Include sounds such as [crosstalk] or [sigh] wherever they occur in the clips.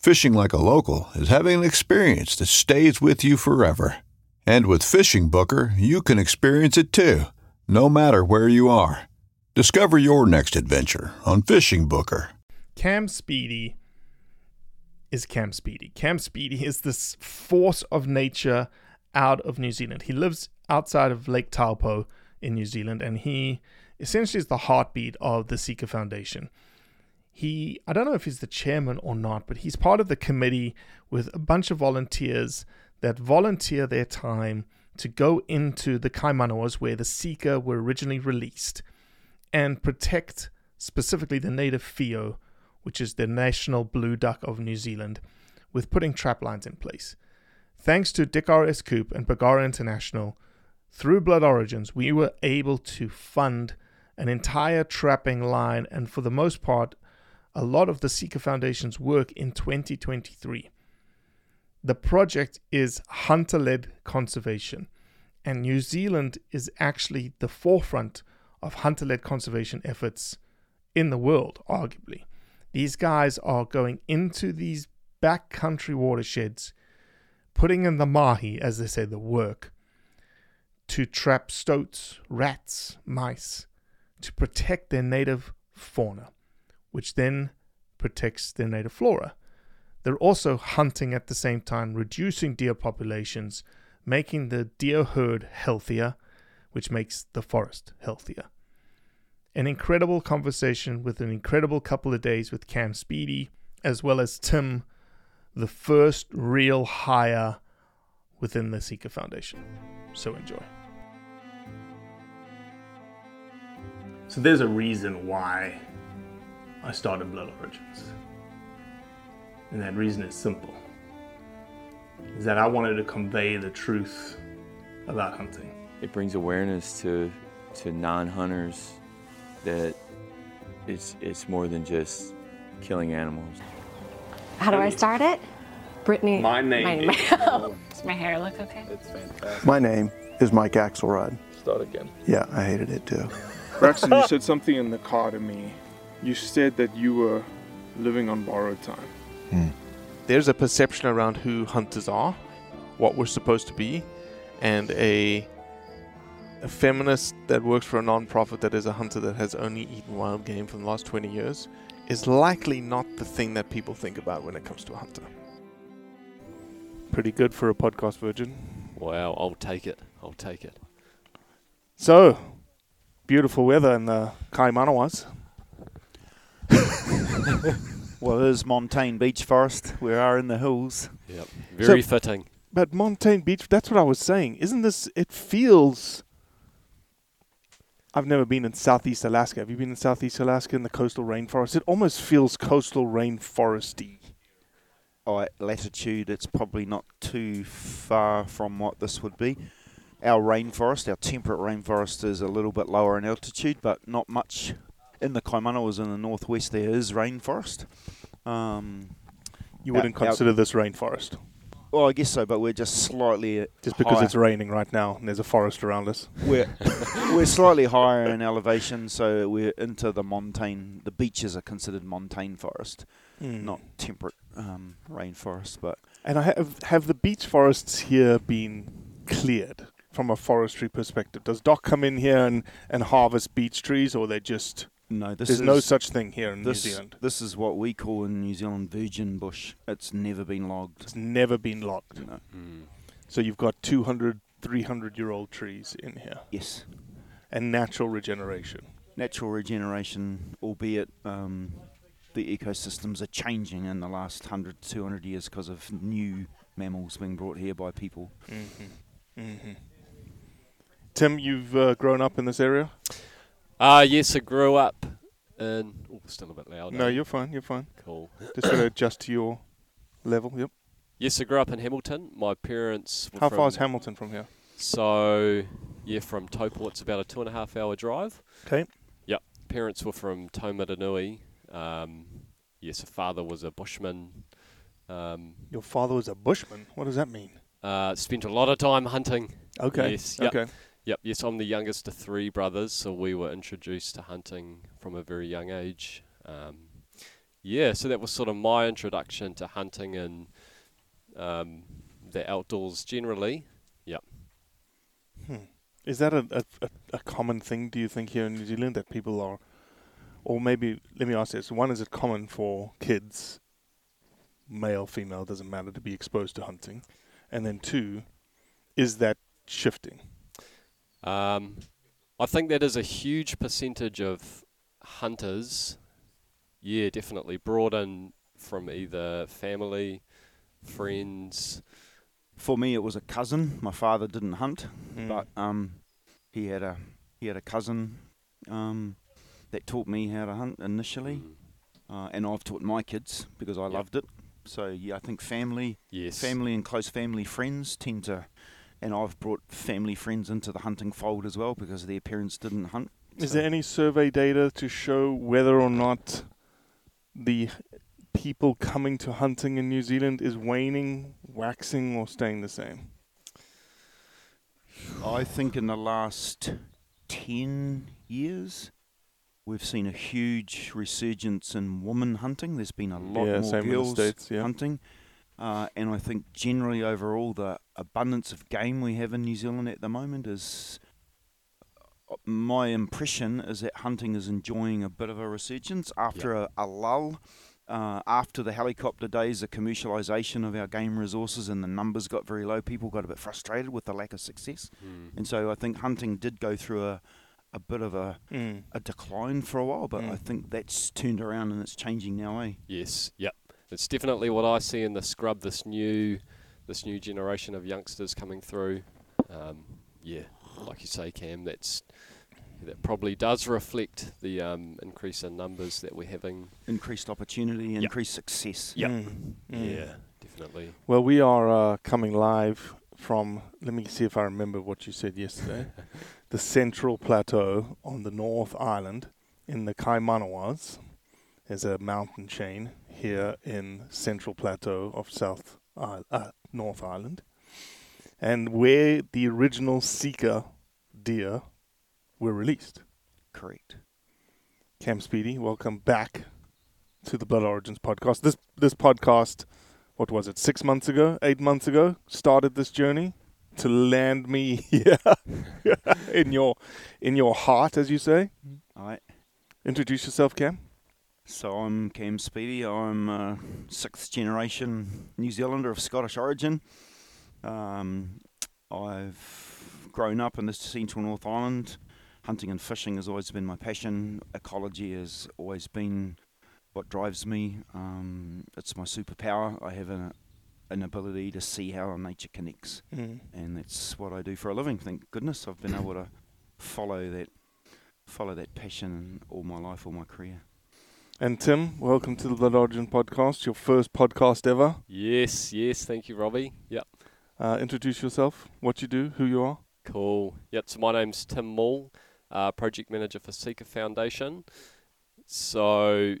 Fishing like a local is having an experience that stays with you forever. And with Fishing Booker, you can experience it too, no matter where you are. Discover your next adventure on Fishing Booker. Cam Speedy is Cam Speedy. Cam Speedy is this force of nature out of New Zealand. He lives outside of Lake Taupo in New Zealand, and he essentially is the heartbeat of the Sika Foundation. He, I don't know if he's the chairman or not, but he's part of the committee with a bunch of volunteers that volunteer their time to go into the Kaimanawas where the Sika were originally released and protect specifically the native whio, which is the national blue duck of New Zealand, with putting trap lines in place. Thanks to Dikar S. Coop and Bergara International, through Blood Origins, we were able to fund an entire trapping line and, for the most part, a lot of the Sika Foundation's work in 2023. The project is hunter led conservation, and New Zealand is actually the forefront of hunter led conservation efforts in the world, arguably. These guys are going into these backcountry watersheds, putting in the mahi, as they say, the work, to trap stoats, rats, mice, to protect their native fauna, which then protects their native flora. They're also hunting at the same time, reducing deer populations, making the deer herd healthier, which makes the forest healthier. An incredible conversation with an incredible couple of days with Cam Speedy, as well as Tim, the first real hire within the Sika Foundation. So enjoy. So there's a reason why I started Blood Origins. And that reason is simple. Is that I wanted to convey the truth about hunting. It brings awareness to to non-hunters that it's it's more than just killing animals. How do I start it? Brittany. My name My name. is- [laughs] Oh, does my hair look okay? It's fantastic. My name is Mike Axelrod. Start again. Yeah, I hated it too. Braxton, you said something in the car to me. You said that you were living on borrowed time. Hmm. there's a perception around who hunters are, what we're supposed to be, and a a feminist that works for a non-profit that is a hunter that has only eaten wild game for the last 20 years is likely not the thing that people think about when it comes to a hunter. Pretty good for a podcast virgin. Wow, I'll take it. I'll take it. So, beautiful weather in the Kaimanawas. [laughs] Well, it is Montane Beech Forest. We are in the hills. Yep. Very fitting. But Montane Beach, that's what I was saying. Isn't this, it feels. I've never been in Southeast Alaska. Have you been in Southeast Alaska in the coastal rainforest? It almost feels coastal rainforesty. Oh, at latitude, it's probably not too far from what this would be. Our rainforest, our temperate rainforest, is a little bit lower in altitude, but not much. In the Kaimanawas in the northwest, there is rainforest. Um, You wouldn't Out- out- consider this rainforest. Well, I guess so, but we're just slightly Just because higher. it's raining right now and there's a forest around us. we're [laughs] we're slightly higher in elevation, so we're into the montane. The beeches are considered montane forest, Mm. not temperate um, rainforest. But And I have have the beech forests here been cleared from a forestry perspective? Does Doc come in here and, and harvest beech trees, or they just no, this there's is no such thing here in this, New Zealand? This is what we call in New Zealand virgin bush. It's never been logged. It's never been logged. No. Mm. So you've got 200, 300 year old trees in here, Yes, and natural regeneration. natural regeneration, albeit um, the ecosystems are changing in the last 100, 200 years because of new mammals being brought here by people. Mm-hmm. Mm-hmm. Tim, you've uh, grown up in this area? Uh, yes, I grew up in. Oh, still a bit loud. No, eh? you're fine. You're fine. cool. Just got to adjust to your level. Yep. Yes, I grew up in Hamilton. My parents. Were How far is Hamilton from here? So, yeah, from Taupo, it's about a two and a half hour drive. Okay. Yep. Parents were from Taumarunui. Um, yes, a father was a bushman. Um, Your father was a bushman. What does that mean? uh, spent a lot of time hunting. Okay. Yes, yep. Okay. Yep, yes, I'm the youngest of three brothers, so we were introduced to hunting from a very young age. Um, yeah, so that was sort of my introduction to hunting and um, the outdoors generally. Yep. Hmm. Is that a, a, a, common thing, do you think, here in New Zealand that people are, or maybe, let me ask this one, is it common for kids, male, female, doesn't matter, to be exposed to hunting? And then two, is that shifting? Um, I think that is a huge percentage of hunters. Yeah, definitely brought in from either family, friends. For me, it was a cousin. My father didn't hunt, Mm. but um, he had a he had a cousin um, that taught me how to hunt initially, Mm, uh, and I've taught my kids because I Yep. loved it. So yeah, I think family, Yes. family and close family friends tend to, and I've brought family friends into the hunting fold as well because their parents didn't hunt. Is So- there any survey data to show whether or not the people coming to hunting in New Zealand is waning, waxing, or staying the same? I think in the last 10 years, we've seen a huge resurgence in women hunting. There's been a lot yeah, more girls States, yeah. hunting. Uh, and I think generally overall, the abundance of game we have in New Zealand at the moment is. uh, My impression is that hunting is enjoying a bit of a resurgence after a, a lull. Uh, after the helicopter days, the commercialisation of our game resources and the numbers got very low, people got a bit frustrated with the lack of success. Mm. And so I think hunting did go through a, a bit of a, Mm. a decline for a while, but I Mm. think that's turned around and it's changing now, eh? Yes, yep. It's definitely what I see in the scrub. This new, this new generation of youngsters coming through. Um, yeah, like you say, Cam. That's that probably does reflect the um, increase in numbers that we're having. Increased opportunity, Yep. increased success. Yep. Mm. Mm. Yeah, definitely. Well, we are uh, coming live from. Let me see if I remember what you said yesterday. [laughs] the Central Plateau on the North Island in the Kaimanawas. There's a mountain chain here in Central Plateau of South Isle- uh, North Island, and where the original Sika deer were released. Correct. Cam Speedy, welcome back to the Blood Origins podcast. This this podcast, what was it, six months ago, eight months ago, started this journey to land me [laughs] here [laughs] in your in your heart, as you say. All right. Introduce yourself, Cam. So I'm Cam Speedy. I'm a sixth generation New Zealander of Scottish origin. Um, I've grown up in the central North Island. Hunting and fishing has always been my passion. Ecology has always been what drives me. Um, it's my superpower. I have a, an ability to see how nature connects, Mm. and that's what I do for a living. Thank goodness I've been able to follow that, follow that passion all my life, all my career. And Tim, welcome to the Blood Origin podcast, your first podcast ever. Yes, yes. Thank you, Robbie. Yep. Uh, introduce yourself, what you do, who you are. Cool. Yep. So my name's Tim Mull, uh, project manager for Sika Foundation. So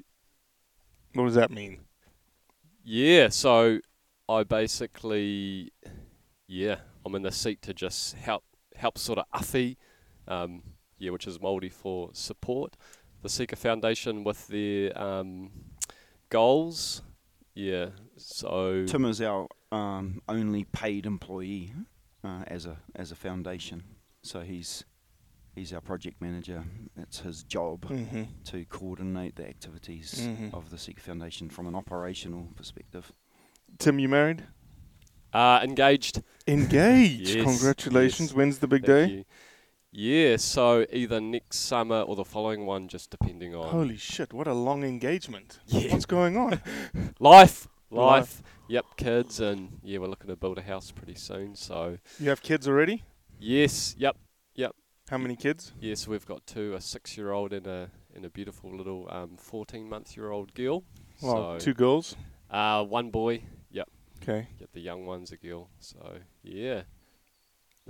What does that mean? Yeah, so I basically, yeah, I'm in the seat to just help help sort of awhi, um, yeah, which is Māori for support, the Sika Foundation with their um, goals. Yeah, so Tim is our um, only paid employee uh, as a as a foundation. So he's he's our project manager. It's his job Mhm. to coordinate the activities Mhm. of the Sika Foundation from an operational perspective. Tim, you married? uh, engaged. Engaged. [laughs] Yes, Congratulations. yes. When's the big Thank day? you. Yeah, so either next summer or the following one, just depending on Holy shit! What a long engagement. Yeah. What's going on? life, [laughs] Life. life. Yep, kids, and yeah, we're looking to build a house pretty soon. So You have kids already? yes, yep, yep. How many kids? Yes, we've got two: a six-year-old and a and a beautiful little um, fourteen-month-year-old girl. Well, so two girls. uh, one boy. Yep. Okay. Get the young one's a girl. So yeah.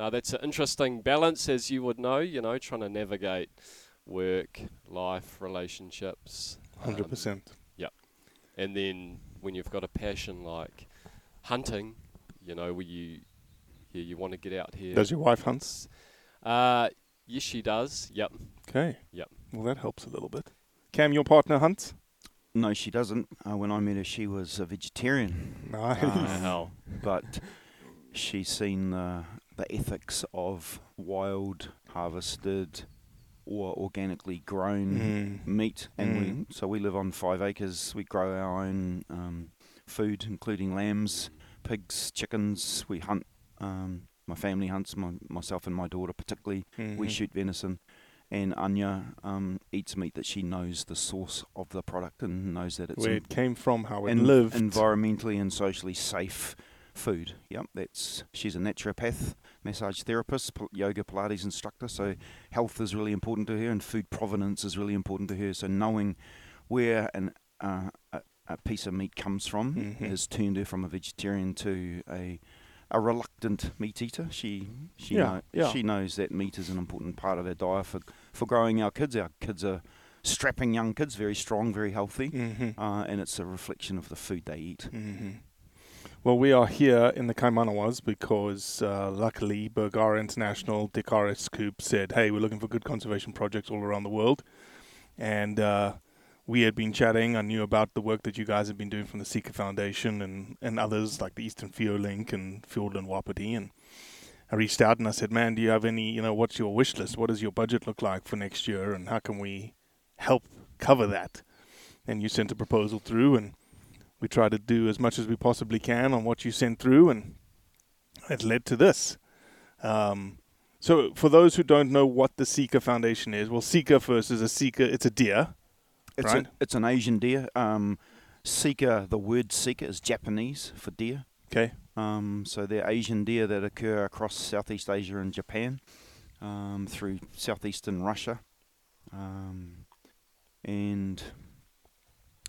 Now that's an interesting balance, as you would know. You know, trying to navigate work, life, relationships. Hundred um, percent. Yep. And then when you've got a passion like hunting, you know, where you yeah, you want to get out here. Does your wife hunt? It's- Uh, yes, she does. Yep. Okay. Yep. Well, that helps a little bit. Cam, your partner hunts? No, she doesn't. Uh, when I met her, she was a vegetarian. Nice. Wow. but she's seen the, the ethics of wild, harvested, or organically grown Mm. meat. And we, so we live on five acres. We grow our own um, food, including lambs, pigs, chickens. We hunt. Um, my family hunts. My, myself and my daughter, particularly, we Mhm. shoot venison. And Anya um, eats meat that she knows the source of the product and knows that it's Where it came from, how it en- lived. environmentally and socially safe food. Yep, that's she's a naturopath, massage therapist, yoga Pilates instructor. So health is really important to her, and food provenance is really important to her. So knowing where an uh, a, a piece of meat comes from Mhm. has turned her from a vegetarian to a a reluctant meat eater. She she Yeah, know, yeah. she knows that meat is an important part of our diet for for growing our kids. Our kids are strapping young kids, very strong, very healthy, Mhm. uh, and it's a reflection of the food they eat. hmm Well, we are here in the Kaimanawas because uh, luckily Bergara International, Dikar S. Coop said, hey, we're looking for good conservation projects all around the world. And uh, we had been chatting. I knew about the work that you guys have been doing from the Sika Foundation and, and others like the Eastern Link and Fiordland Wapiti. And I reached out and I said, man, do you have any, you know, what's your wish list? What does your budget look like for next year? And how can we help cover that? And you sent a proposal through and we try to do as much as we possibly can on what you sent through, and it led to this. Um, so, for those who don't know what the Sika Foundation is, well, Sika first is a Sika, it's a deer. It's right? a, it's an Asian deer. Um, Sika, the word Sika is Japanese for deer. Okay. Um, so they're Asian deer that occur across Southeast Asia and Japan, um, through southeastern Russia, um, and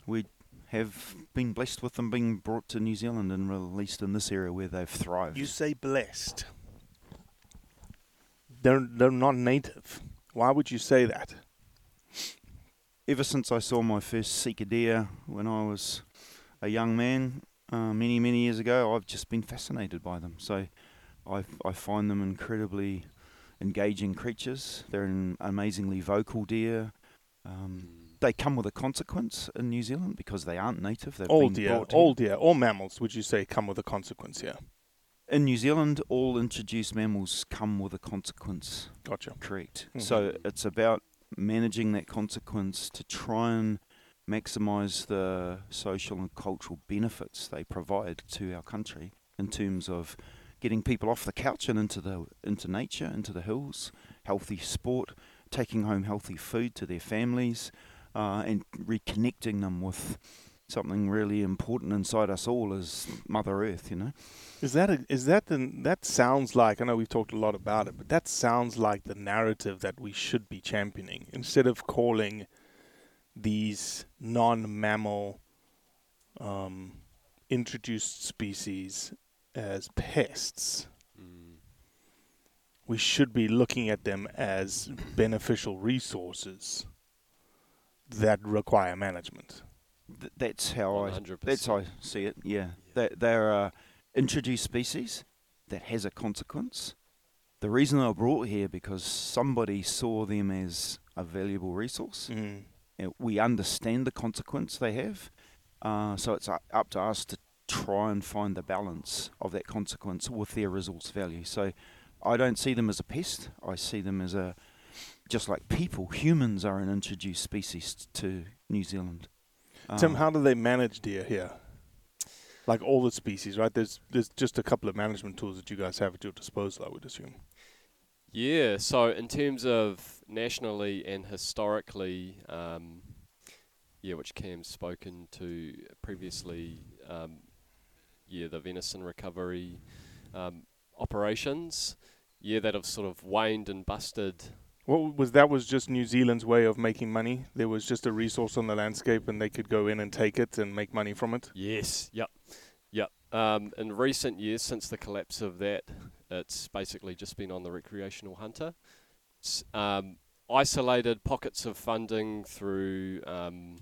we have been blessed with them being brought to New Zealand and released in this area where they've thrived. You say blessed. They're, they're not native. Why would you say that? ever since I saw my first Sika deer when I was a young man, uh, many many years ago, I've just been fascinated by them. So I I find them incredibly engaging creatures. They're an amazingly vocal deer. Um, they come with a consequence in New Zealand because they aren't native. They've All been deer, all deer, all mammals, would you say, come with a consequence here? In New Zealand, all introduced mammals come with a consequence. Gotcha. Correct. Mhm. So it's about managing that consequence to try and maximise the social and cultural benefits they provide to our country in terms of getting people off the couch and into the into nature, into the hills, healthy sport, taking home healthy food to their families, uh, and reconnecting them with something really important inside us all as Mother Earth. You know. Is that a, is that the that sounds like I know we've talked a lot about it, but that sounds like the narrative that we should be championing instead of calling these non-mammal um, introduced species as pests. We should be looking at them as beneficial resources that require management. Th- that's how I 100%. that's how I see it. Yeah. They, they're a introduced species that has a consequence. The reason they were brought here because somebody saw them as a valuable resource. Mm. Uh, We understand the consequence they have, uh, so it's up up to us to try and find the balance of that consequence with their resource value. So I don't see them as a pest. I see them as a just like people. Humans are an introduced species to New Zealand. Tim, Um, how do they manage deer here? Like all the species, right? There's there's just a couple of management tools that you guys have at your disposal, I would assume. Yeah, so in terms of nationally and historically, um, yeah, which Cam's spoken to previously, um, yeah, the venison recovery um, operations, yeah, that have sort of waned and busted. What was that? Was just New Zealand's way of making money. There was just a resource on the landscape, and they could go in and take it and make money from it. Yes, yep, yep. Um, in recent years, since the collapse of that, it's basically just been on the recreational hunter. Um, isolated pockets of funding through, um,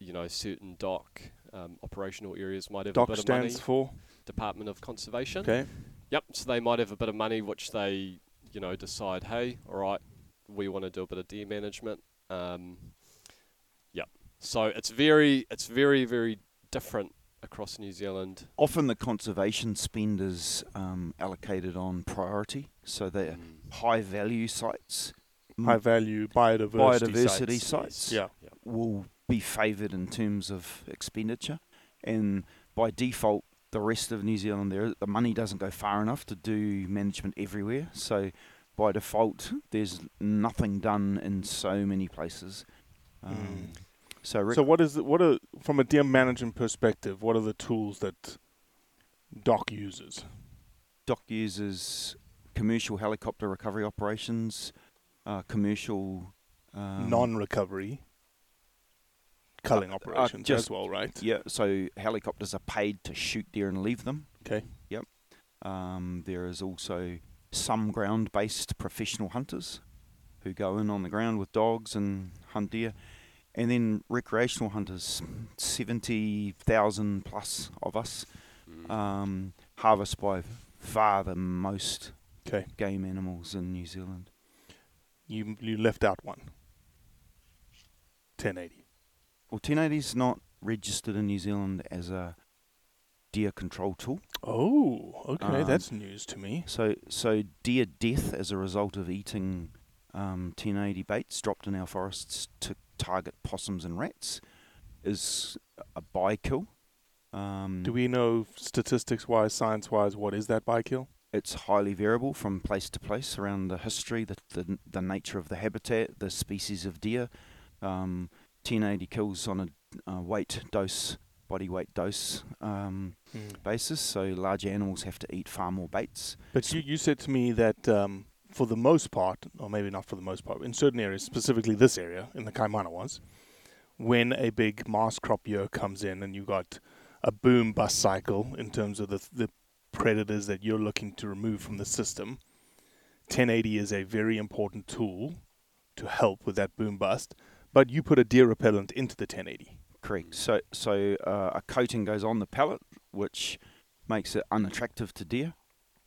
you know, certain DOC um, operational areas might have Doc a bit of money. stands for Department of Conservation. okay. Yep. So they might have a bit of money, which they, you know, decide, hey, all right, we want to do a bit of deer management. Um, yep. So it's very, it's very, very different across New Zealand. often the conservation spend is um, allocated on priority, so they're high value sites. High value biodiversity, biodiversity sites. sites Yeah. will be favoured in terms of expenditure, and by default, the rest of New Zealand there the money doesn't go far enough to do management everywhere. So by default, there's nothing done in so many places. Um, So, rec- So what is the, what are from a deer management perspective? What are the tools that Doc uses? Doc uses commercial helicopter recovery operations, uh, commercial um, Non-recovery culling uh, uh, operations just- as well, right? Yeah, so helicopters are paid to shoot deer and leave them. Okay. Yep. Um, there is also some ground-based professional hunters who go in on the ground with dogs and hunt deer, and then recreational hunters, seventy thousand plus of us, um, harvest by far the most Okay. game animals in New Zealand. You you left out one. 1080. Well, 1080 is not registered in New Zealand as a deer control tool. Oh, okay, Um, that's news to me. So, so deer death as a result of eating um, 1080 baits dropped in our forests to target possums and rats is a by kill. Um, Do we know statistics wise, science wise, what is that by kill? It's highly variable from place to place around the history, the the, the nature of the habitat, the species of deer. Um, 1080 kills on a uh, weight dose, body weight dose um, basis. So large animals have to eat far more baits. But you, you said to me that um, for the most part, or maybe not for the most part, in certain areas, specifically this area in the Kaimanawas, when a big mass crop year comes in and you got a boom bust cycle in terms of the the predators that you're looking to remove from the system, 1080 is a very important tool to help with that boom bust. But you put a deer repellent into the 1080. Correct. So so uh, a coating goes on the pellet, which makes it unattractive to deer.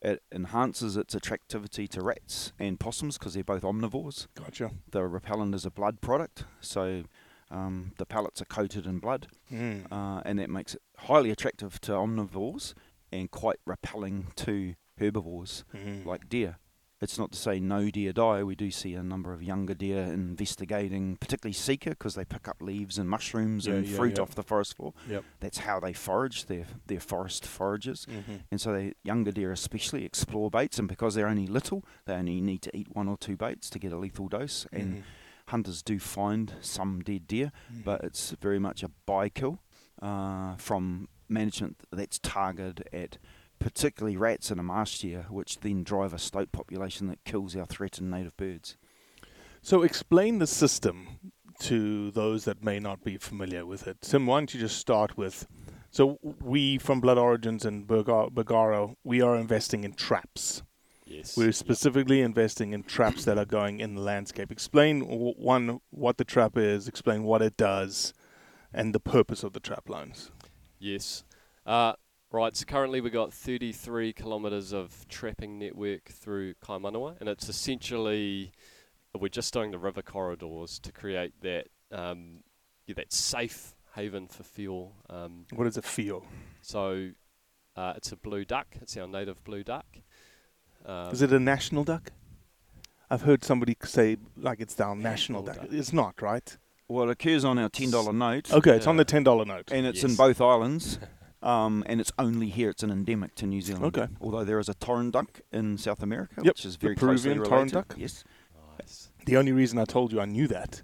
It enhances its attractivity to rats and possums because they're both omnivores. Gotcha. The repellent is a blood product, so um, the pellets are coated in blood, Mm. uh, and that makes it highly attractive to omnivores and quite repelling to herbivores Mhm. like deer. It's not to say no deer die. We do see a number of younger deer investigating, particularly sika, because they pick up leaves and mushrooms Yeah, and yeah, fruit yeah. off the forest floor. Yep. That's how they forage. They're, they're forest foragers. Mhm. And so they younger deer especially explore baits, and because they're only little, they only need to eat one or two baits to get a lethal dose. And hunters do find some dead deer, but it's very much a by kill uh, from management that's targeted at particularly rats in a mast year, which then drive a stoat population that kills our threatened native birds. So explain the system to those that may not be familiar with it. Tim, why don't you just start with? So we from Blood Origins and Berga- Bergara, we are investing in traps. Yes. We're specifically investing in traps that are going in the landscape. Explain w- one what the trap is. Explain what it does, and the purpose of the trap lines. Yes. Uh, right, so currently we've got 33 kilometres of trapping network through Kaimanawa, and it's essentially we're just doing the river corridors to create that um, yeah, that safe haven for whio. Um, What does it feel? so uh, it's a blue duck. It's our native blue duck. Um, Is it a national duck? I've heard somebody say like it's our national National duck. duck. It's not, right? Well, it occurs on our ten dollar note, Okay, it's on the ten dollar note. and it's in both islands. [laughs] Um, and it's only here. It's an endemic to New Zealand. Okay. Although there is a torrent duck in South America, Yep, which is the very closely Peruvian related. torrent duck. Yes. nice. The only reason I told you I knew that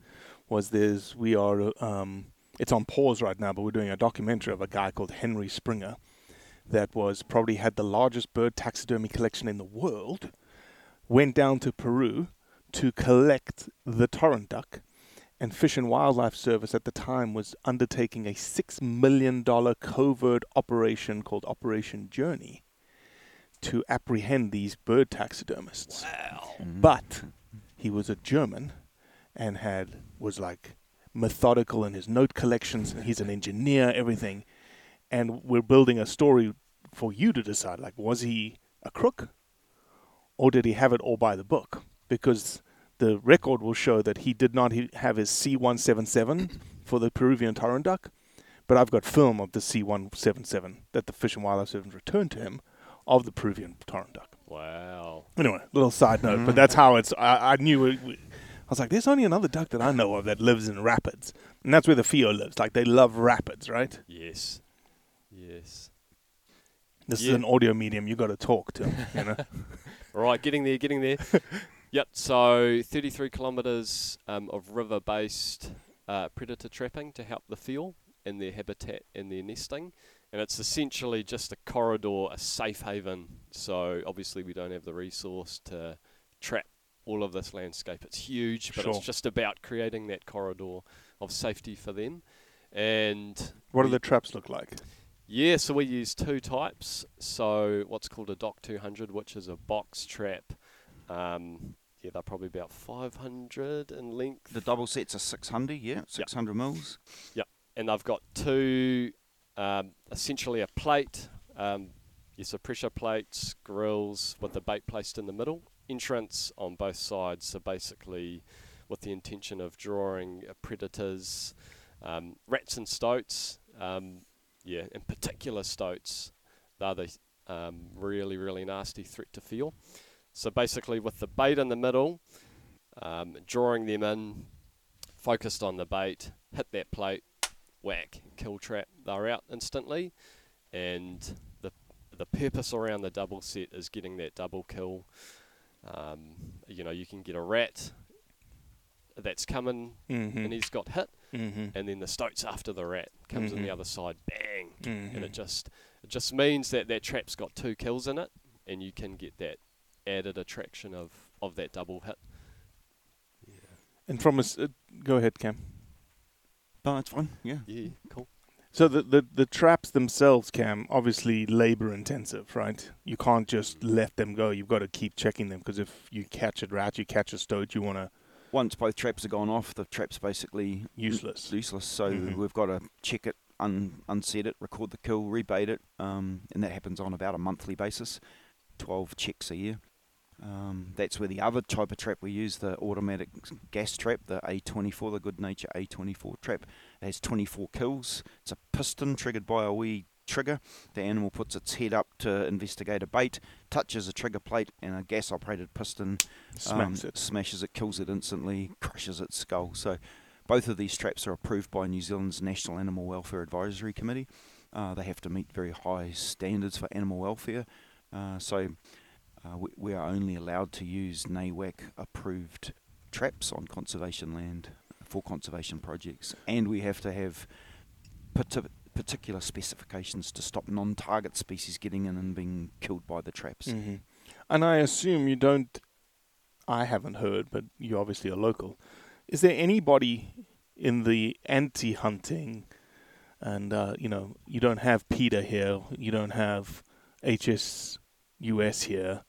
was there's we are um, it's on pause right now, but we're doing a documentary of a guy called Henry Springer that was probably had the largest bird taxidermy collection in the world. Went down to Peru to collect the torrent duck, and Fish and Wildlife Service at the time was undertaking a six million dollar covert operation called Operation Journey to apprehend these bird taxidermists. But he was a German and had was like methodical in his note collections. He's an engineer, everything. And we're building a story for you to decide like was he a crook or did he have it all by the book? Because the record will show that he did not have his C177 for the Peruvian torrent duck, but I've got film of the C177 that the Fish and Wildlife Service returned to him of the Peruvian torrent duck. Wow. Anyway, little side note, but that's how it's. I, I knew it. I was like, there's only another duck that I know of that lives in rapids, and that's where the whio lives. Like they love rapids, right? Yes. Yes. This is an audio medium. You got to talk to, you know. [laughs] Right, getting there, getting there. [laughs] yep. So 33 kilometres um, of river-based uh, predator trapping to help the whio in their habitat and their nesting, and it's essentially just a corridor, a safe haven. So obviously we don't have the resource to trap all of this landscape. It's huge, but Sure. it's just about creating that corridor of safety for them. And what do the traps look like? yeah, so we use two types. So what's called a Doc 200, which is a box trap. Um, yeah, they're probably about 500 in length. The double sets are 600, yeah, 600 mils. Yep. And they've got two, um, essentially a plate, um, yes, a pressure plates, grills with the bait placed in the middle, entrance on both sides. So basically, with the intention of drawing uh, predators, um, rats and stoats. Um, yeah, in particular stoats, they're the um, really, really nasty threat to whio. So basically, with the bait in the middle, um, drawing them in, focused on the bait, hit that plate, whack, kill trap, they're out instantly. And the the purpose around the double set is getting that double kill. Um, you know, you can get a rat that's coming Mhm. and he's got hit, Mhm. and then the stoats after the rat comes on Mhm. the other side, bang, and it just it just means that that trap's got two kills in it, and you can get that added attraction of of that double hit. Yeah. And from a, s- uh, go ahead, Cam. No, it's fine, yeah. Yeah, cool. So the, the the traps themselves, Cam, obviously labor intensive, right? You can't just let them go. You've got to keep checking them because if you catch a rat, you catch a stoat, you want to Once both traps are gone off, the trap's basically useless. useless. So Mhm. we've got to check it, un- unset it, record the kill, rebait it, um, and that happens on about a monthly basis. Twelve checks a year. Um, that's where the other type of trap we use, the automatic gas trap, the A24, the Goodnature A24 trap. It has 24 kills. It's a piston triggered by a wee trigger. The animal puts its head up to investigate a bait, touches a trigger plate, and a gas operated piston um, it. smashes it, kills it instantly, crushes its skull. So both of these traps are approved by New Zealand's National Animal Welfare Advisory Committee. Uh, they have to meet very high standards for animal welfare. Uh, so uh, we, we are only allowed to use NAWAC approved traps on conservation land for conservation projects, and we have to have parti- particular specifications to stop non-target species getting in and being killed by the traps. hmm And I assume you don't. I haven't heard, but you obviously are local. Is there anybody in the anti-hunting, and uh, you know, you don't have PETA here, you don't have HSUS here,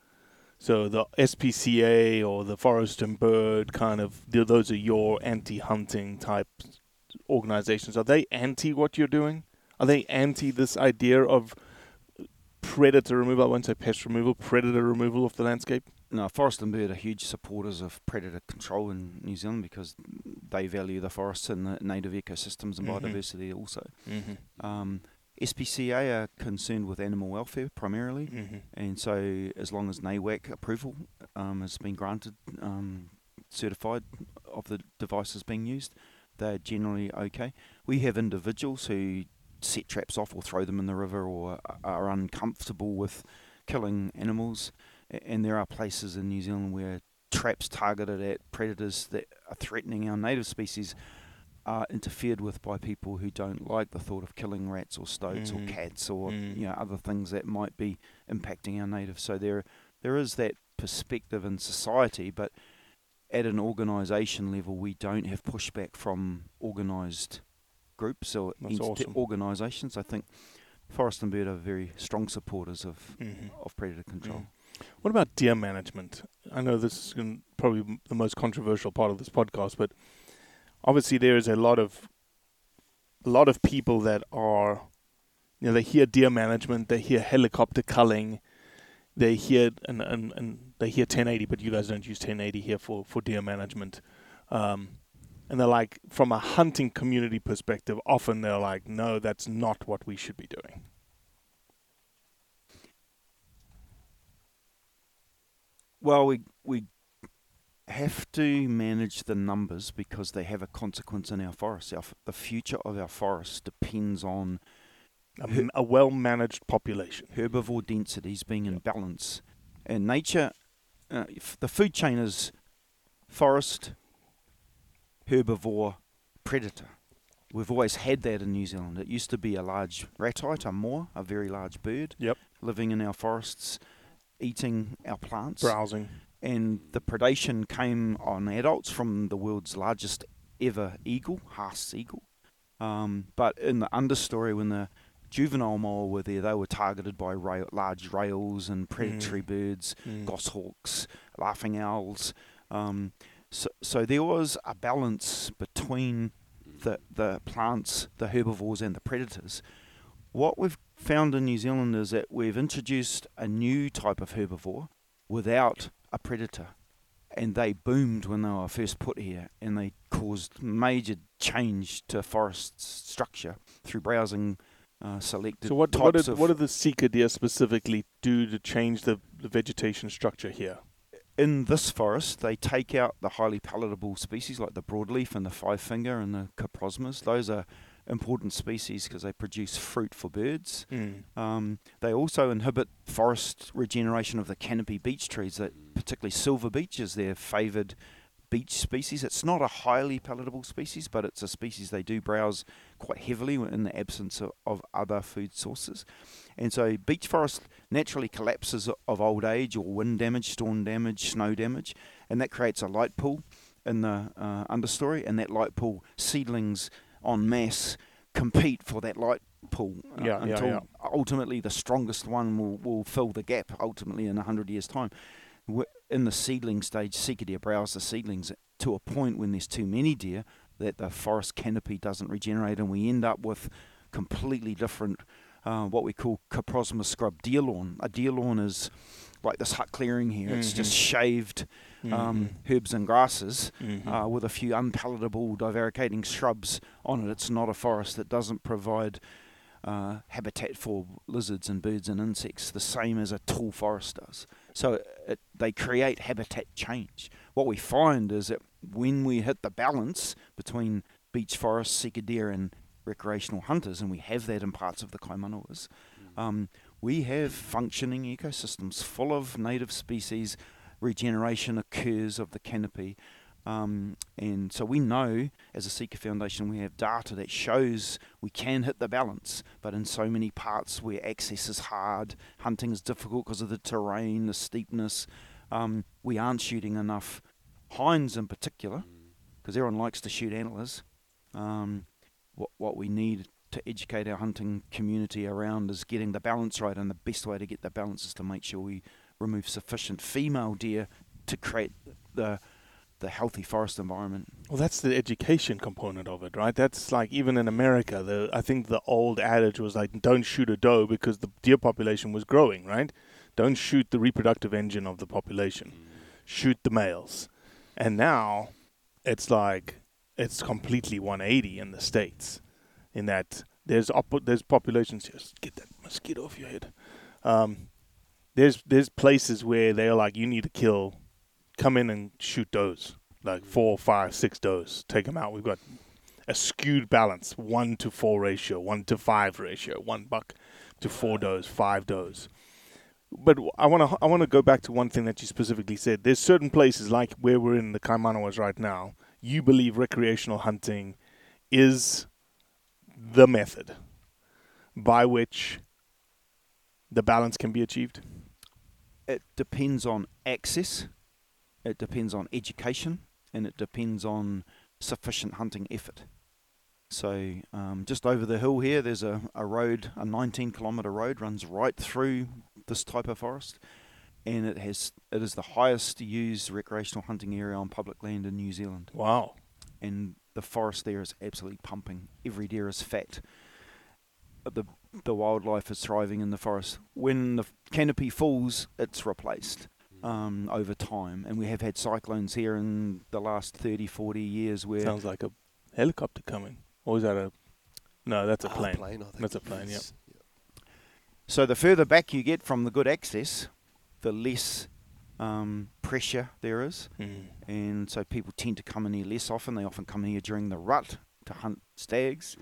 so the SPCA or the Forest and Bird kind of those are your anti-hunting type organizations. Are they anti what you're doing? are they anti this idea of predator removal? I won't say pest removal, predator removal of the landscape. No, Forest and Bird are huge supporters of predator control in New Zealand because they value the forests and the native ecosystems and Mhm. biodiversity also. Mm-hmm. Um, SPCA are concerned with animal welfare primarily, Mm-hmm. and so as long as NAWAC approval um, has been granted, um, certified of the devices being used, they're generally okay. We have individuals who set traps off or throw them in the river or are uncomfortable with killing animals, and there are places in New Zealand where traps targeted at predators that are threatening our native species are interfered with by people who don't like the thought of killing rats or stoats Mhm. or cats or Mm. you know other things that might be impacting our natives. So there there is that perspective in society, but at an organisation level, we don't have pushback from organised groups or awesome. organisations. I think Forest and Bird are very strong supporters of Mhm. of predator control. Mm. What about deer management? I know this is probably the most controversial part of this podcast, but obviously there is a lot of a lot of people that are, you know, they hear deer management, they hear helicopter culling, they hear and and, and they hear 1080, but you guys don't use 1080 here for for deer management. Um, and they're like, from a hunting community perspective, often they're like, no, that's not what we should be doing. Well, we we have to manage the numbers because they have a consequence in our forests. Our, the future of our forests depends on A, Her- a well managed population. herbivore densities being in balance. And nature, uh, the food chain is forest, herbivore, predator. We've always had that in New Zealand. It used to be a large ratite, a moa, a very large bird, Yep. living in our forests, eating our plants. Browsing. And the predation came on adults from the world's largest ever eagle, Haast's eagle. Um, but in the understory, when the juvenile moa were there, they were targeted by rail, large rails and predatory Mm. birds, Mm. goshawks, laughing owls. Um, so, so there was a balance between the the plants, the herbivores, and the predators. What we've found in New Zealand is that we've introduced a new type of herbivore without a predator. And they boomed when they were first put here, and they caused major change to forest structure through browsing uh, selected So what what did, what did the Sika deer specifically do to change the, the vegetation structure here? in this forest, they take out the highly palatable species like the broadleaf and the five finger and the coprosmas. Those are important species because they produce fruit for birds. Um, they also inhibit forest regeneration of the canopy beech trees, that particularly silver beech is their favoured beech species. It's not a highly palatable species, but it's a species they do browse quite heavily in the absence of, of other food sources. And so beech forest naturally collapses of old age or wind damage, storm damage, snow damage, and that creates a light pool in the uh, understory, and that light pool seedlings en masse compete for that light pool uh, Yeah, yeah, until yeah. ultimately the strongest one will, will fill the gap ultimately in 100 years' time. In the seedling stage, sika deer browse the seedlings to a point when there's too many deer that the forest canopy doesn't regenerate, and we end up with completely different, uh, what we call coprosma scrub deer lawn. A deer lawn is like this hut clearing here. It's just Mhm. shaved um, herbs and grasses Mhm. uh, with a few unpalatable divaricating shrubs on it. It's not a forest that doesn't provide uh, habitat for lizards and birds and insects the same as a tall forest does. So it, they create habitat change. What we find is that when we hit the balance between beech forests, sika deer, and recreational hunters, and we have that in parts of the Kaimanawas, um, we have functioning ecosystems full of native species. Regeneration occurs of the canopy. Um, and so we know, as a Sika Foundation, we have data that shows we can hit the balance, but in so many parts where access is hard, hunting is difficult because of the terrain, the steepness, um, we aren't shooting enough hinds in particular, because everyone likes to shoot antlers. Um, what, what we need to educate our hunting community around is getting the balance right, and the best way to get the balance is to make sure we remove sufficient female deer to create the the healthy forest environment. Well, that's the education component of it, right? That's like even in America, the I think the old adage was like, "Don't shoot a doe," because the deer population was growing, right? Don't shoot the reproductive engine of the population. Mm. Shoot the males. And now, it's like it's completely 180 in the states, in that there's op- there's populations. Just get that mosquito off your head. Um, there's there's places where they're like, you need to kill, come in and shoot those like four, five, six does, take them out. We've got a skewed balance, one to four ratio, one to five ratio, one buck to four does, five does. But I want to I want to go back to one thing that you specifically said. There's certain places like where we're in the Kaimanawas right now. You believe recreational hunting is the method by which the balance can be achieved. It depends on access, it depends on education, and it depends on sufficient hunting effort. So, um, just over the hill here, there's a, a road, a 19 kilometre road, runs right through this type of forest, and it has it is the highest used recreational hunting area on public land in New Zealand. Wow! And the forest there is absolutely pumping. Every deer is fat. The the wildlife is thriving in the forest. When the canopy falls, it's replaced um, over time. And we have had cyclones here in the last 30, 40 years where. Sounds like a helicopter coming. Or is that a. No, that's a Oh, plane. plane, I think that's a plane, yeah. is. So the further back you get from the good access, the less um, pressure there is. Mm. And so people tend to come in here less often. They often come in here during the rut to hunt stags.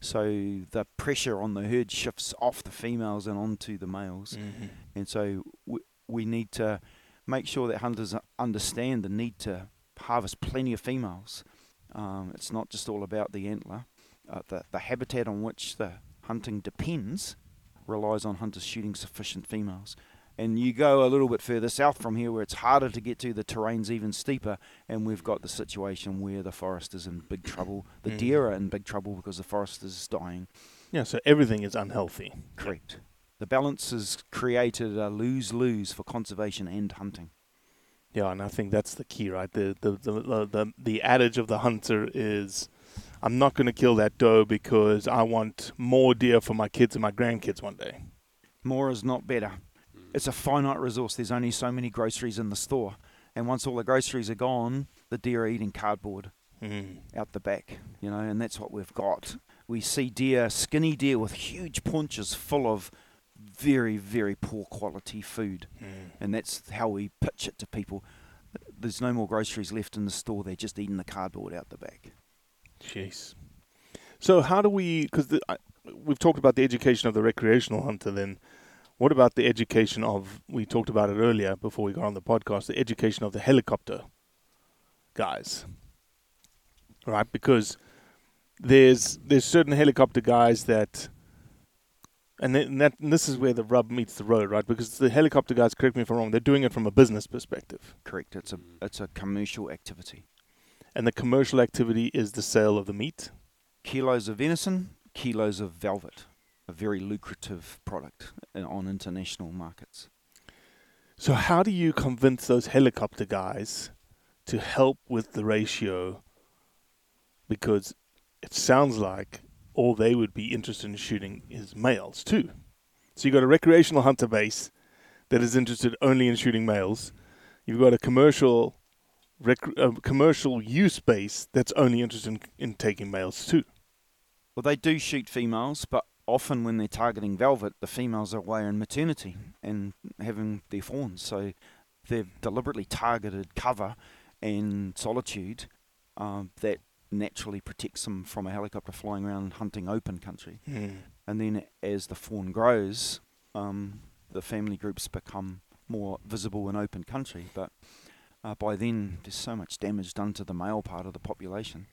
So the pressure on the herd shifts off the females and onto the males. Mhm. And so we, we need to make sure that hunters understand the need to harvest plenty of females. Um, it's not just all about the antler. Uh, the, the habitat on which the hunting depends relies on hunters shooting sufficient females. And you go a little bit further south from here where it's harder to get to, the terrain's even steeper, and we've got the situation where the forest is in big trouble. The Mm. deer are in big trouble because the forest is dying. Yeah, so everything is unhealthy. Correct. The balance has created a lose lose for conservation and hunting. Yeah, and I think that's the key, right? The the the the, the, the adage of the hunter is, "I'm not going to kill that doe because I want more deer for my kids and my grandkids one day." More is not better. It's a finite resource. There's only so many groceries in the store. And once all the groceries are gone, the deer are eating cardboard Mm. out the back, you know, and that's what we've got. We see deer, skinny deer with huge paunches full of very, very poor quality food. Mm. And that's how we pitch it to people. There's no more groceries left in the store. They're just eating the cardboard out the back. Jeez. So how do we? Because we've talked about the education of the recreational hunter. Then, what about the education of? We talked about it earlier before we got on the podcast. The education of the helicopter guys, right? Because there's there's certain helicopter guys that, and, that and this is where the rub meets the road, right? Because the helicopter guys, correct me if I'm wrong, they're doing it from a business perspective, Correct. It's a it's a commercial activity. and the commercial activity is the sale of the meat. Kilos of venison, kilos of velvet, a very lucrative product uh, on international markets. So how do you convince those helicopter guys to help with the ratio? Because it sounds like all they would be interested in shooting is males too. So you've got a recreational hunter base that is interested only in shooting males. You've got a commercial rec- a commercial use base that's only interested in, in taking males too. Well, they do shoot females, but often when they're targeting velvet, the females are away in maternity and having their fawns. So they've deliberately targeted cover and solitude um, that naturally protects them from a helicopter flying around hunting open country. And then as the fawn grows, um, the family groups become more visible in open country. But uh, by then, there's so much damage done to the male part of the population.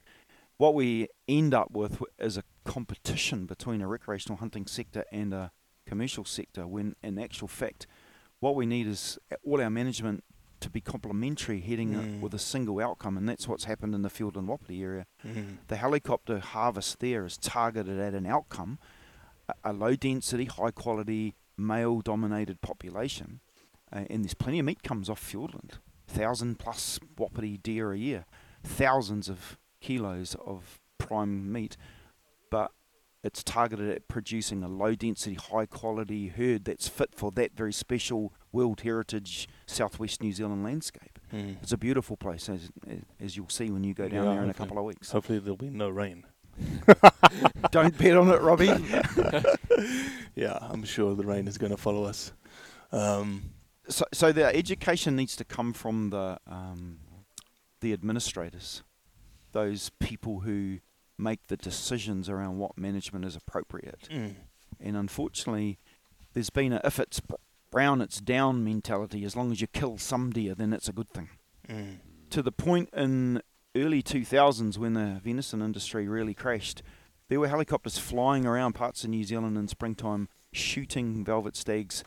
What we end up with is a competition between a recreational hunting sector and a commercial sector, when in actual fact, what we need is all our management to be complementary, heading Mm. with a single outcome, and that's what's happened in the Fiordland Wapiti area. Mhm. The helicopter harvest there is targeted at an outcome, a, a low density, high quality, male dominated population, uh, and there's plenty of meat comes off Fiordland, thousand plus Wapiti deer a year, thousands of kilos of prime meat, but it's targeted at producing a low density, high quality herd that's fit for that very special World Heritage Southwest New Zealand landscape. Mm. It's a beautiful place, as, as you'll see when you go down Yeah, there in a couple of weeks. Hopefully there'll be no rain. [laughs] Don't bet on it, Robbie. [laughs] yeah, I'm sure the rain is going to follow us. Um, so, so the education needs to come from the um, the administrators, those people who make the decisions around what management is appropriate. Mm. And unfortunately, there's been a if it's brown, it's down mentality. As long as you kill some deer, then it's a good thing. Mm. To the point in early 2000s when the venison industry really crashed, there were helicopters flying around parts of New Zealand in springtime, shooting velvet stags,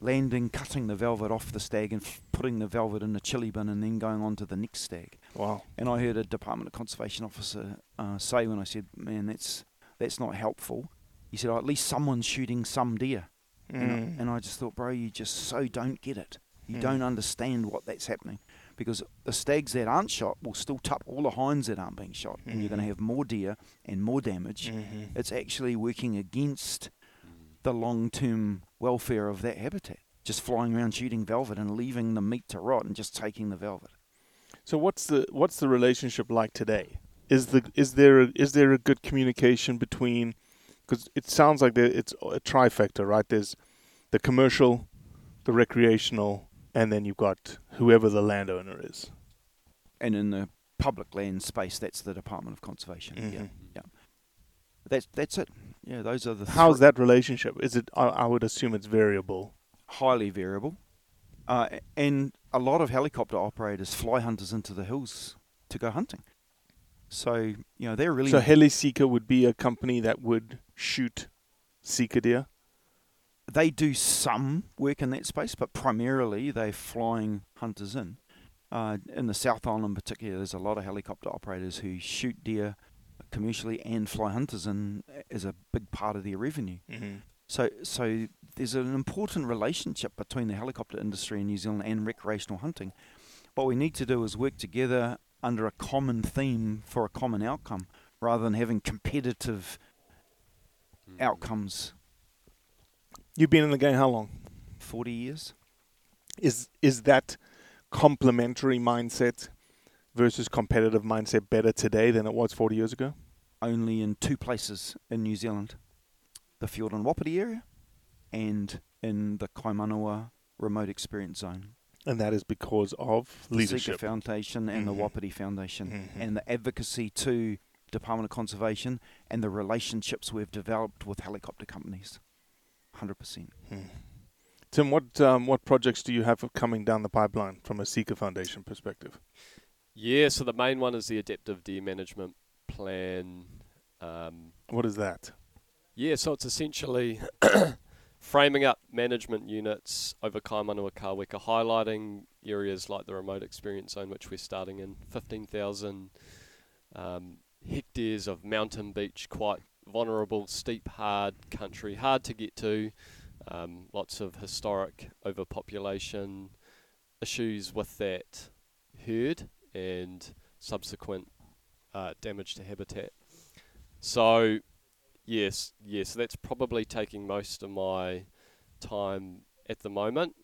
landing, cutting the velvet off the stag, and f- putting the velvet in the chili bin, and then going on to the next stag. Wow. And I heard a Department of Conservation officer uh, say when I said, "Man, that's that's not helpful." He said, oh, "At least someone's shooting some deer." And, I, Mm. and I just thought, bro, you just so don't get it. You Mm. don't understand what that's happening because the stags that aren't shot will still tup all the hinds that aren't being shot, and you're going to Mhm. have more deer and more damage. Mhm. It's actually working against the long-term welfare of that habitat. Just flying around shooting velvet and leaving the meat to rot and just taking the velvet. So what's the what's the relationship like today? Is the is there a, is there a good communication between? Because it sounds like it's a trifecta, right? There's the commercial, the recreational, and then you've got whoever the landowner is. And in the public land space, that's the Department of Conservation. Yeah, Mhm. yeah. That's that's it. Yeah, those are the. How's that relationship? Is it? I, I would assume it's variable. highly variable. Uh, and a lot of helicopter operators fly hunters into the hills to go hunting. So, you know, they're really. So HeliSeeker would be a company that would shoot sika deer. they do some work in that space, but primarily they're flying hunters in. Uh, in the South Island in particular, there's a lot of helicopter operators who shoot deer commercially and fly hunters in as a big part of their revenue. Mhm. So, so there's an important relationship between the helicopter industry in New Zealand and recreational hunting. What we need to do is work together under a common theme for a common outcome, rather than having competitive outcomes. You've been in the game how long? Forty years. Is is that complementary mindset versus competitive mindset better today than it was 40 years ago? Only in two places in New Zealand, the Fiordland Wapiti area, and in the Kaimanawa Remote Experience Zone. And that is because of the leadership. Sika Foundation and the Mhm. Wapiti Foundation, Mhm. and the advocacy to Department of Conservation and the relationships we've developed with helicopter companies. Hundred percent. Hmm. Tim, what um, what projects do you have coming down the pipeline from a Sika Foundation perspective? Yeah, so the main one is the adaptive deer management plan. Um, What is that? yeah, so it's essentially [coughs] framing up management units over Kaimanawa Kaweka, highlighting areas like the remote experience zone, which we're starting in 15,000 um, hectares of mountain beech, quite vulnerable, steep, hard country, hard to get to. Um, lots of historic overpopulation issues with that herd and subsequent uh, damage to habitat. So, yes, yes, that's probably taking most of my time at the moment.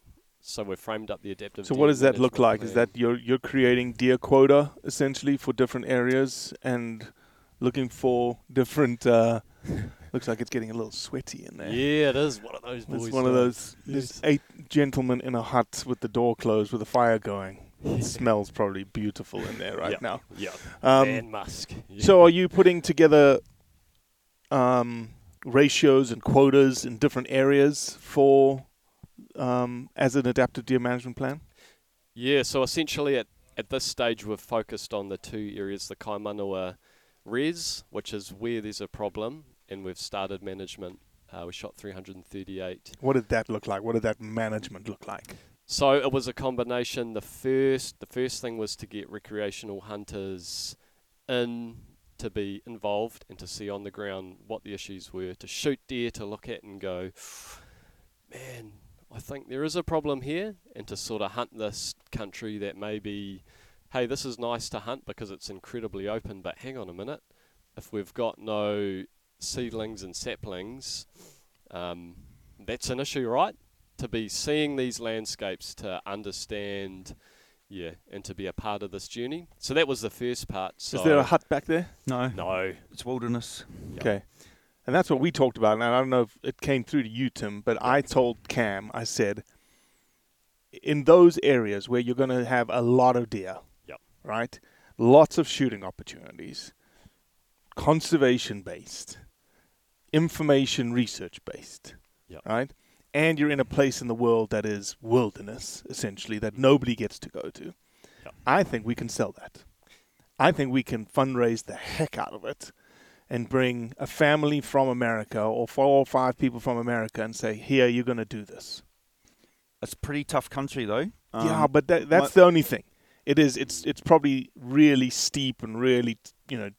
So we've framed up the adaptive. So what does that look like? Is that you're you're creating deer quota essentially for different areas and looking for different. Uh, [laughs] looks like it's getting a little sweaty in there. Yeah, it is one of those boys. It's one of those. There's eight gentlemen in a hut with the door closed with a fire going. It smells probably beautiful in there right Yep, now. yep. Um, Van Musk. Yeah. So are you putting together um, ratios and quotas in different areas for um, as an adaptive deer management plan? Yeah, so essentially at, at this stage we've focused on the two areas, the Kaimanawa res, which is where there's a problem, and we've started management. Uh, we shot 338. What did that look like? What did that management look like? So it was a combination. The first, the first thing was to get recreational hunters in to be involved and to see on the ground what the issues were, to shoot deer, to look at and go, man, I think there is a problem here, and to sort of hunt this country that maybe hey, this is nice to hunt because it's incredibly open, but hang on a minute, if we've got no seedlings and saplings, um, that's an issue, right? To be seeing these landscapes, to understand, yeah, and to be a part of this journey. So that was the first part. So Is there a hut back there? No, No. it's wilderness. Okay. And that's what we talked about. And I don't know if it came through to you, Tim, but I told Cam, I said, in those areas where you're going to have a lot of deer, Yep. right? Lots of shooting opportunities, conservation based, information research based, Yep. right? And you're in a place in the world that is wilderness, essentially, that nobody gets to go to. Yep. I think we can sell that. I think we can fundraise the heck out of it and bring a family from America or four or five people from America and say, here, you're going to do this. It's a pretty tough country though. yeah, Um, but that, that's the only thing. It is. It's. It's probably really steep and really, you know,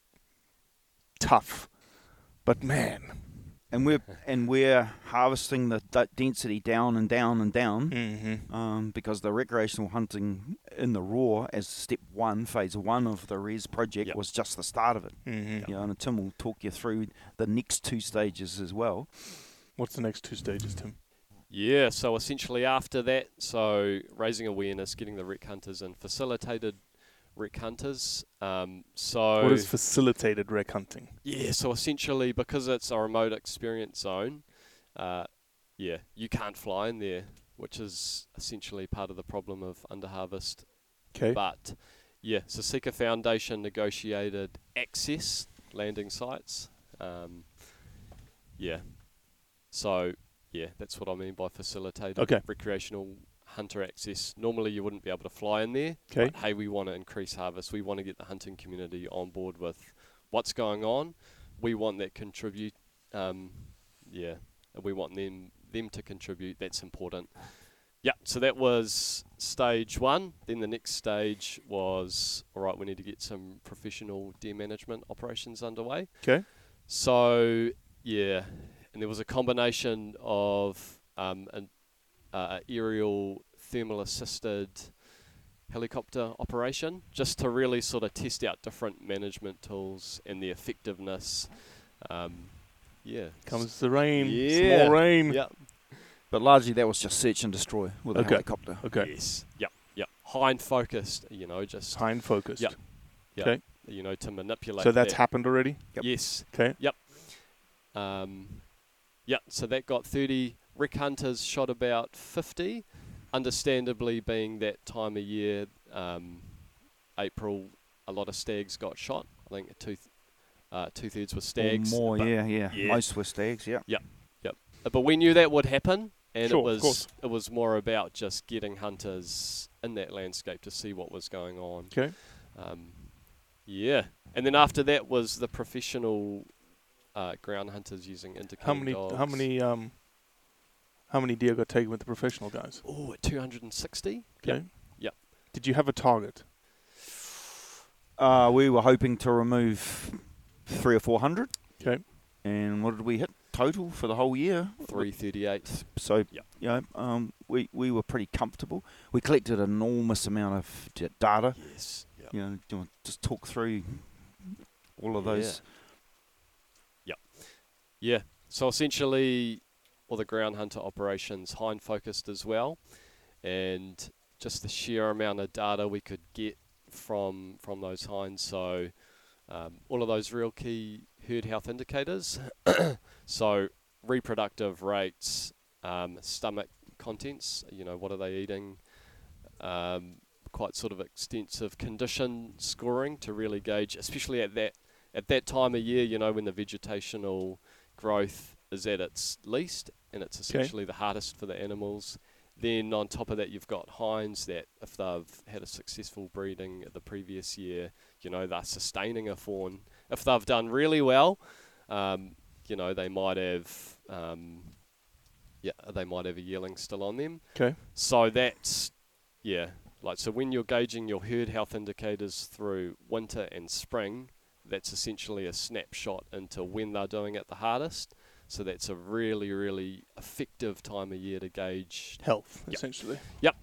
tough. But man, and we're and we're harvesting the d- density down and down and down Mhm. um, because the recreational hunting in the raw as step one, phase one of the res project Yep. was just the start of it. Mhm. You know, and Tim will talk you through the next two stages as well. what's the next two stages, Tim? Yeah, so essentially after that, so raising awareness, getting the rec hunters and facilitated rec hunters. Um, so what is facilitated rec hunting? Yeah, so essentially because it's a remote experience zone, uh, yeah, you can't fly in there, which is essentially part of the problem of underharvest. Okay. But yeah, so Sika Foundation negotiated access landing sites. Um, yeah. So yeah, that's what I mean by facilitated Okay. recreational hunter access. Normally you wouldn't be able to fly in there. Okay. But hey, we want to increase harvest. We want to get the hunting community on board with what's going on. We want that contribute. Um, yeah, we want them them to contribute. That's important. Yeah, so that was stage one. Then the next stage was all right. We need to get some professional deer management operations underway. Okay. So yeah, and there was a combination of um, an uh, aerial thermal assisted helicopter operation just to really sort of test out different management tools and the effectiveness. Um, yeah. Comes the rain, Yeah. small rain. Yeah. But largely that was just search and destroy with Okay. a helicopter. Okay. Yes. Yep. Yep. Hind focused. You know, just Hind focused. Yep. Yep. Okay. You know, to manipulate. So that's that. happened already. Yep. Yes. Okay. Yep. Um, yeah, so that got 30. Rec hunters shot about 50. Understandably, being that time of year, um, April, a lot of stags got shot. I think two, th- uh, two thirds were stags. Or more, but- yeah, yeah, Most were stags, yeah. Yep, yep. Uh, But we knew that would happen, and Sure, it was it was more about just getting hunters in that landscape to see what was going on. Okay. Um, yeah, and then after that was the professional uh, ground hunters using indicating How many? dogs. How many? Um. How many deer got taken with the professional guys? Oh, at 260. Okay. Yep. Yep. Did you have a target? Uh, we were hoping to remove three or four hundred. Okay. And what did we hit total for the whole year? 338. So Yep. you know, um, we we were pretty comfortable. We collected an enormous amount of data. Yes. Yep. You know, do you want to just talk through all of those. Yep. Yeah. So essentially, all the ground hunter operations hind focused as well, and just the sheer amount of data we could get from from those hinds. So um, all of those real key herd health indicators. [coughs] so reproductive rates, um, stomach contents. You know, what are they eating? Um, quite sort of extensive condition scoring to really gauge, especially at that at that time of year. You know, when the vegetational growth is at its least and it's essentially the hardest for the animals. Then on top of that, you've got hinds that if they've had a successful breeding the previous year, you know they're sustaining a fawn. If they've done really well, um, you know they might have, um, yeah, they might have a yearling still on them. Okay. So that's yeah, like so when you're gauging your herd health indicators through winter and spring, that's essentially a snapshot into when they're doing it the hardest. So that's a really, really effective time of year to gauge Health, Yep. essentially. Yep.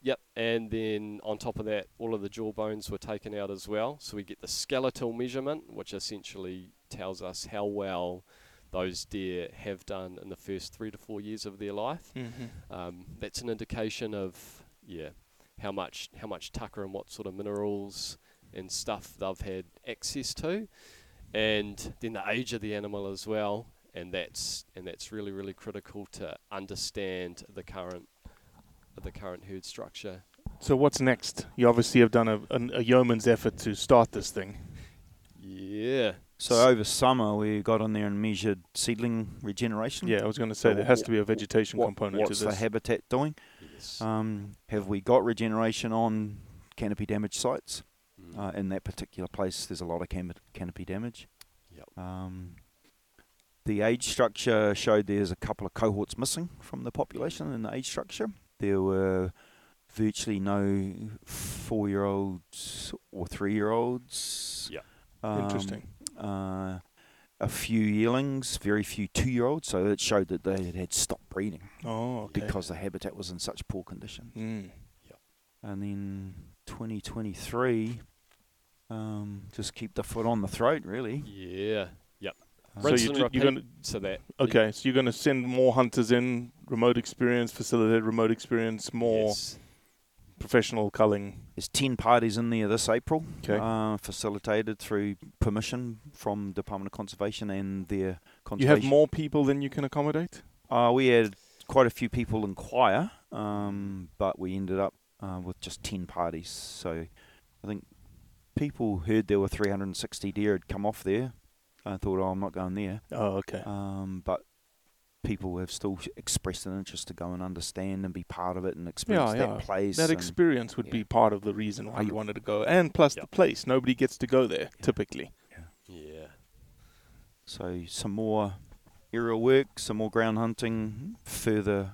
Yep, and then on top of that, all of the jaw bones were taken out as well. So we get the skeletal measurement, which essentially tells us how well those deer have done in the first three to four years of their life. Mhm. Um, that's an indication of yeah how much how much tucker and what sort of minerals and stuff they've had access to, and then the age of the animal as well. And that's and that's really really critical to understand the current the current herd structure. So what's next? You obviously have done a, a, a yeoman's effort to start this thing. Yeah. So over summer we got on there and measured seedling regeneration. Yeah, I was going to say there has to be a vegetation What- component to this. What's the habitat doing? Um, have we got regeneration on canopy damage sites? Mm. Uh, in that particular place, there's a lot of cam- canopy damage. Yep. Um, the age structure showed there's a couple of cohorts missing from the population in the age structure. There were virtually no four-year-olds or three-year-olds. Yep. Interesting. Uh, a few yearlings, very few two-year-olds. So it showed that they had, had stopped breeding Oh, okay. because the habitat was in such poor condition. Mm. And then 2023, um, just keep the foot on the throat, really. Yeah. Yep. So Rinse you, and you're repeat going to to that. okay. So you're going to send more hunters in, remote experience, facilitated remote experience, more Yes. professional culling. There's 10 parties in there this April, Okay. uh, facilitated through permission from Department of Conservation and their You have more people than you can accommodate. Uh, we had quite a few people inquire, um, but we ended up uh, with just 10 parties. So I think people heard there were 360 deer had come off there. I thought, oh, I'm not going there. Oh, okay. Um, but people have still expressed an interest to go and understand and be part of it and experience yeah, that yeah. place. That experience would be part of the reason why you wanted to go, and plus the place. Nobody gets to go there typically. Yeah. So some more aerial work, some more ground hunting, further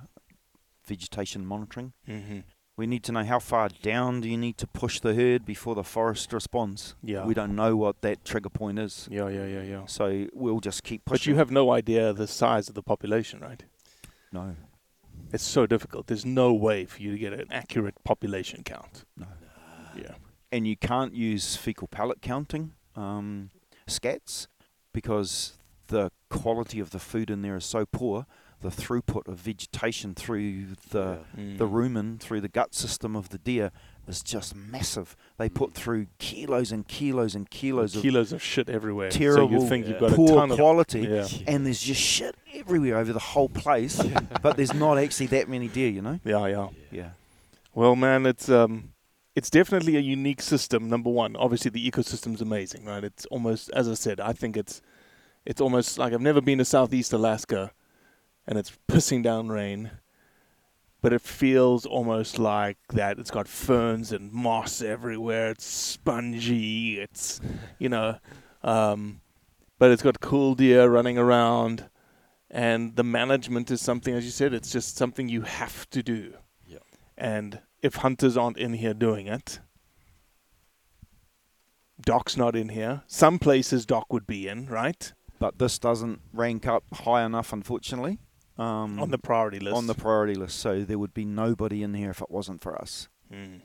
vegetation monitoring. Mhm. We need to know how far down do you need to push the herd before the forest responds. Yeah. We don't know what that trigger point is. Yeah, yeah, yeah, yeah. So we'll just keep pushing. But you have no idea the size of the population, right? no. It's so difficult. There's no way for you to get an accurate population count. No. Yeah. and you can't use fecal pellet counting um, scats because the quality of the food in there is so poor. The throughput of vegetation through the Yeah. the Mm. rumen through the gut system of the deer is just massive. They put through kilos and kilos and kilos of Kilos of shit everywhere. So terrible, you think you've got a poor ton of- quality, Yeah. and there's just shit everywhere over the whole place. [laughs] but there's not actually that many deer, you know. Yeah, yeah. Yeah. Well, man, it's um, it's definitely a unique system. Number one, obviously the ecosystem's amazing, right? It's almost, as I said, I think it's, it's almost like I've never been to Southeast Alaska, and it's pissing down rain, but it feels almost like that. It's got ferns and moss everywhere. It's spongy. It's, you know, um, but it's got cool deer running around, and the management is something, as you said, it's just something you have to do. Yeah. And if hunters aren't in here doing it, DOC's not in here. Some places DOC would be in, right? But this doesn't rank up high enough, unfortunately. Um, On the priority list. On the priority list, so there would be nobody in here if it wasn't for us. Mm.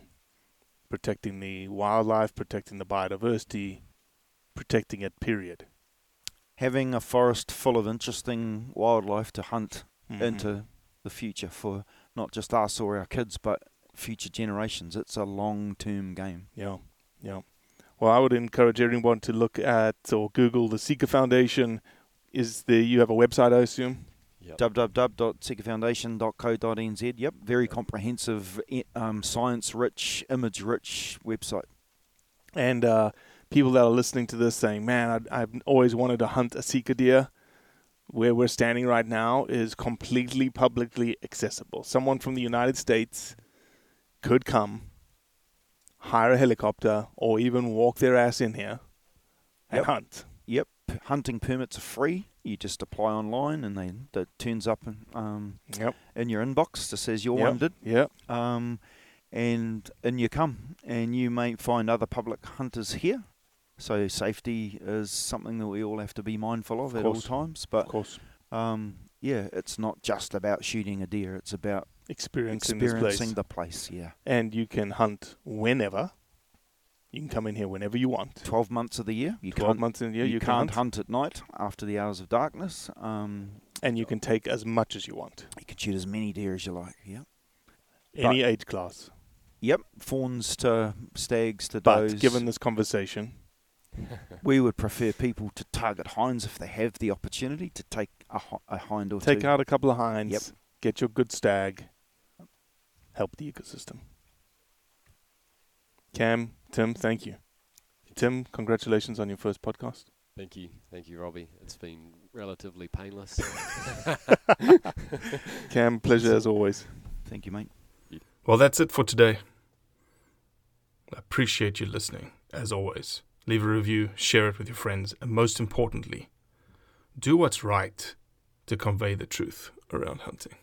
Protecting the wildlife, protecting the biodiversity, protecting it, period. Having a forest full of interesting wildlife to hunt Mhm. into the future for not just us or our kids, but future generations. It's a long-term game. Yeah, yeah. Well, I would encourage everyone to look at or Google the Sika Foundation. Is the you have a website, I assume? Yep. www.sikafoundation.co.nz. Yep, very comprehensive, um, science-rich, image-rich website. And uh, people that are listening to this saying, "Man, I, I've always wanted to hunt a Sika deer." Where we're standing right now is completely publicly accessible. Someone from the United States could come, hire a helicopter, or even walk their ass in here and Yep. hunt. Yep, hunting permits are free. You just apply online, and they that turns up in, um, Yep. in your inbox that says you're Yep. wanted. Yep. Um, and and you come, and you may find other public hunters here. So safety is something that we all have to be mindful of, Of at all times. But Of course. um, yeah, it's not just about shooting a deer. It's about experiencing, this place. experiencing the place. Yeah, and you can hunt whenever. You can come in here whenever you want. twelve months of the year. You 12 can't months in the year, you, you can can't hunt. hunt. at night after the hours of darkness. Um, And you can take as much as you want. you can shoot as many deer as you like. Yeah. Any age class. Yep, fawns to stags to But does. given this conversation, [laughs] we would prefer people to target hinds if they have the opportunity to take a, a hind or take two. out a couple of hinds, Yep. get your good stag, help the ecosystem. Cam, Tim, thank you. Tim, congratulations on your first podcast. Thank you, thank you, Robbie. It's been relatively painless. [laughs] Cam, pleasure as always. Thank you, mate. Well, that's it for today. I appreciate you listening, as always. Leave a review, share it with your friends, and most importantly, do what's right to convey the truth around hunting.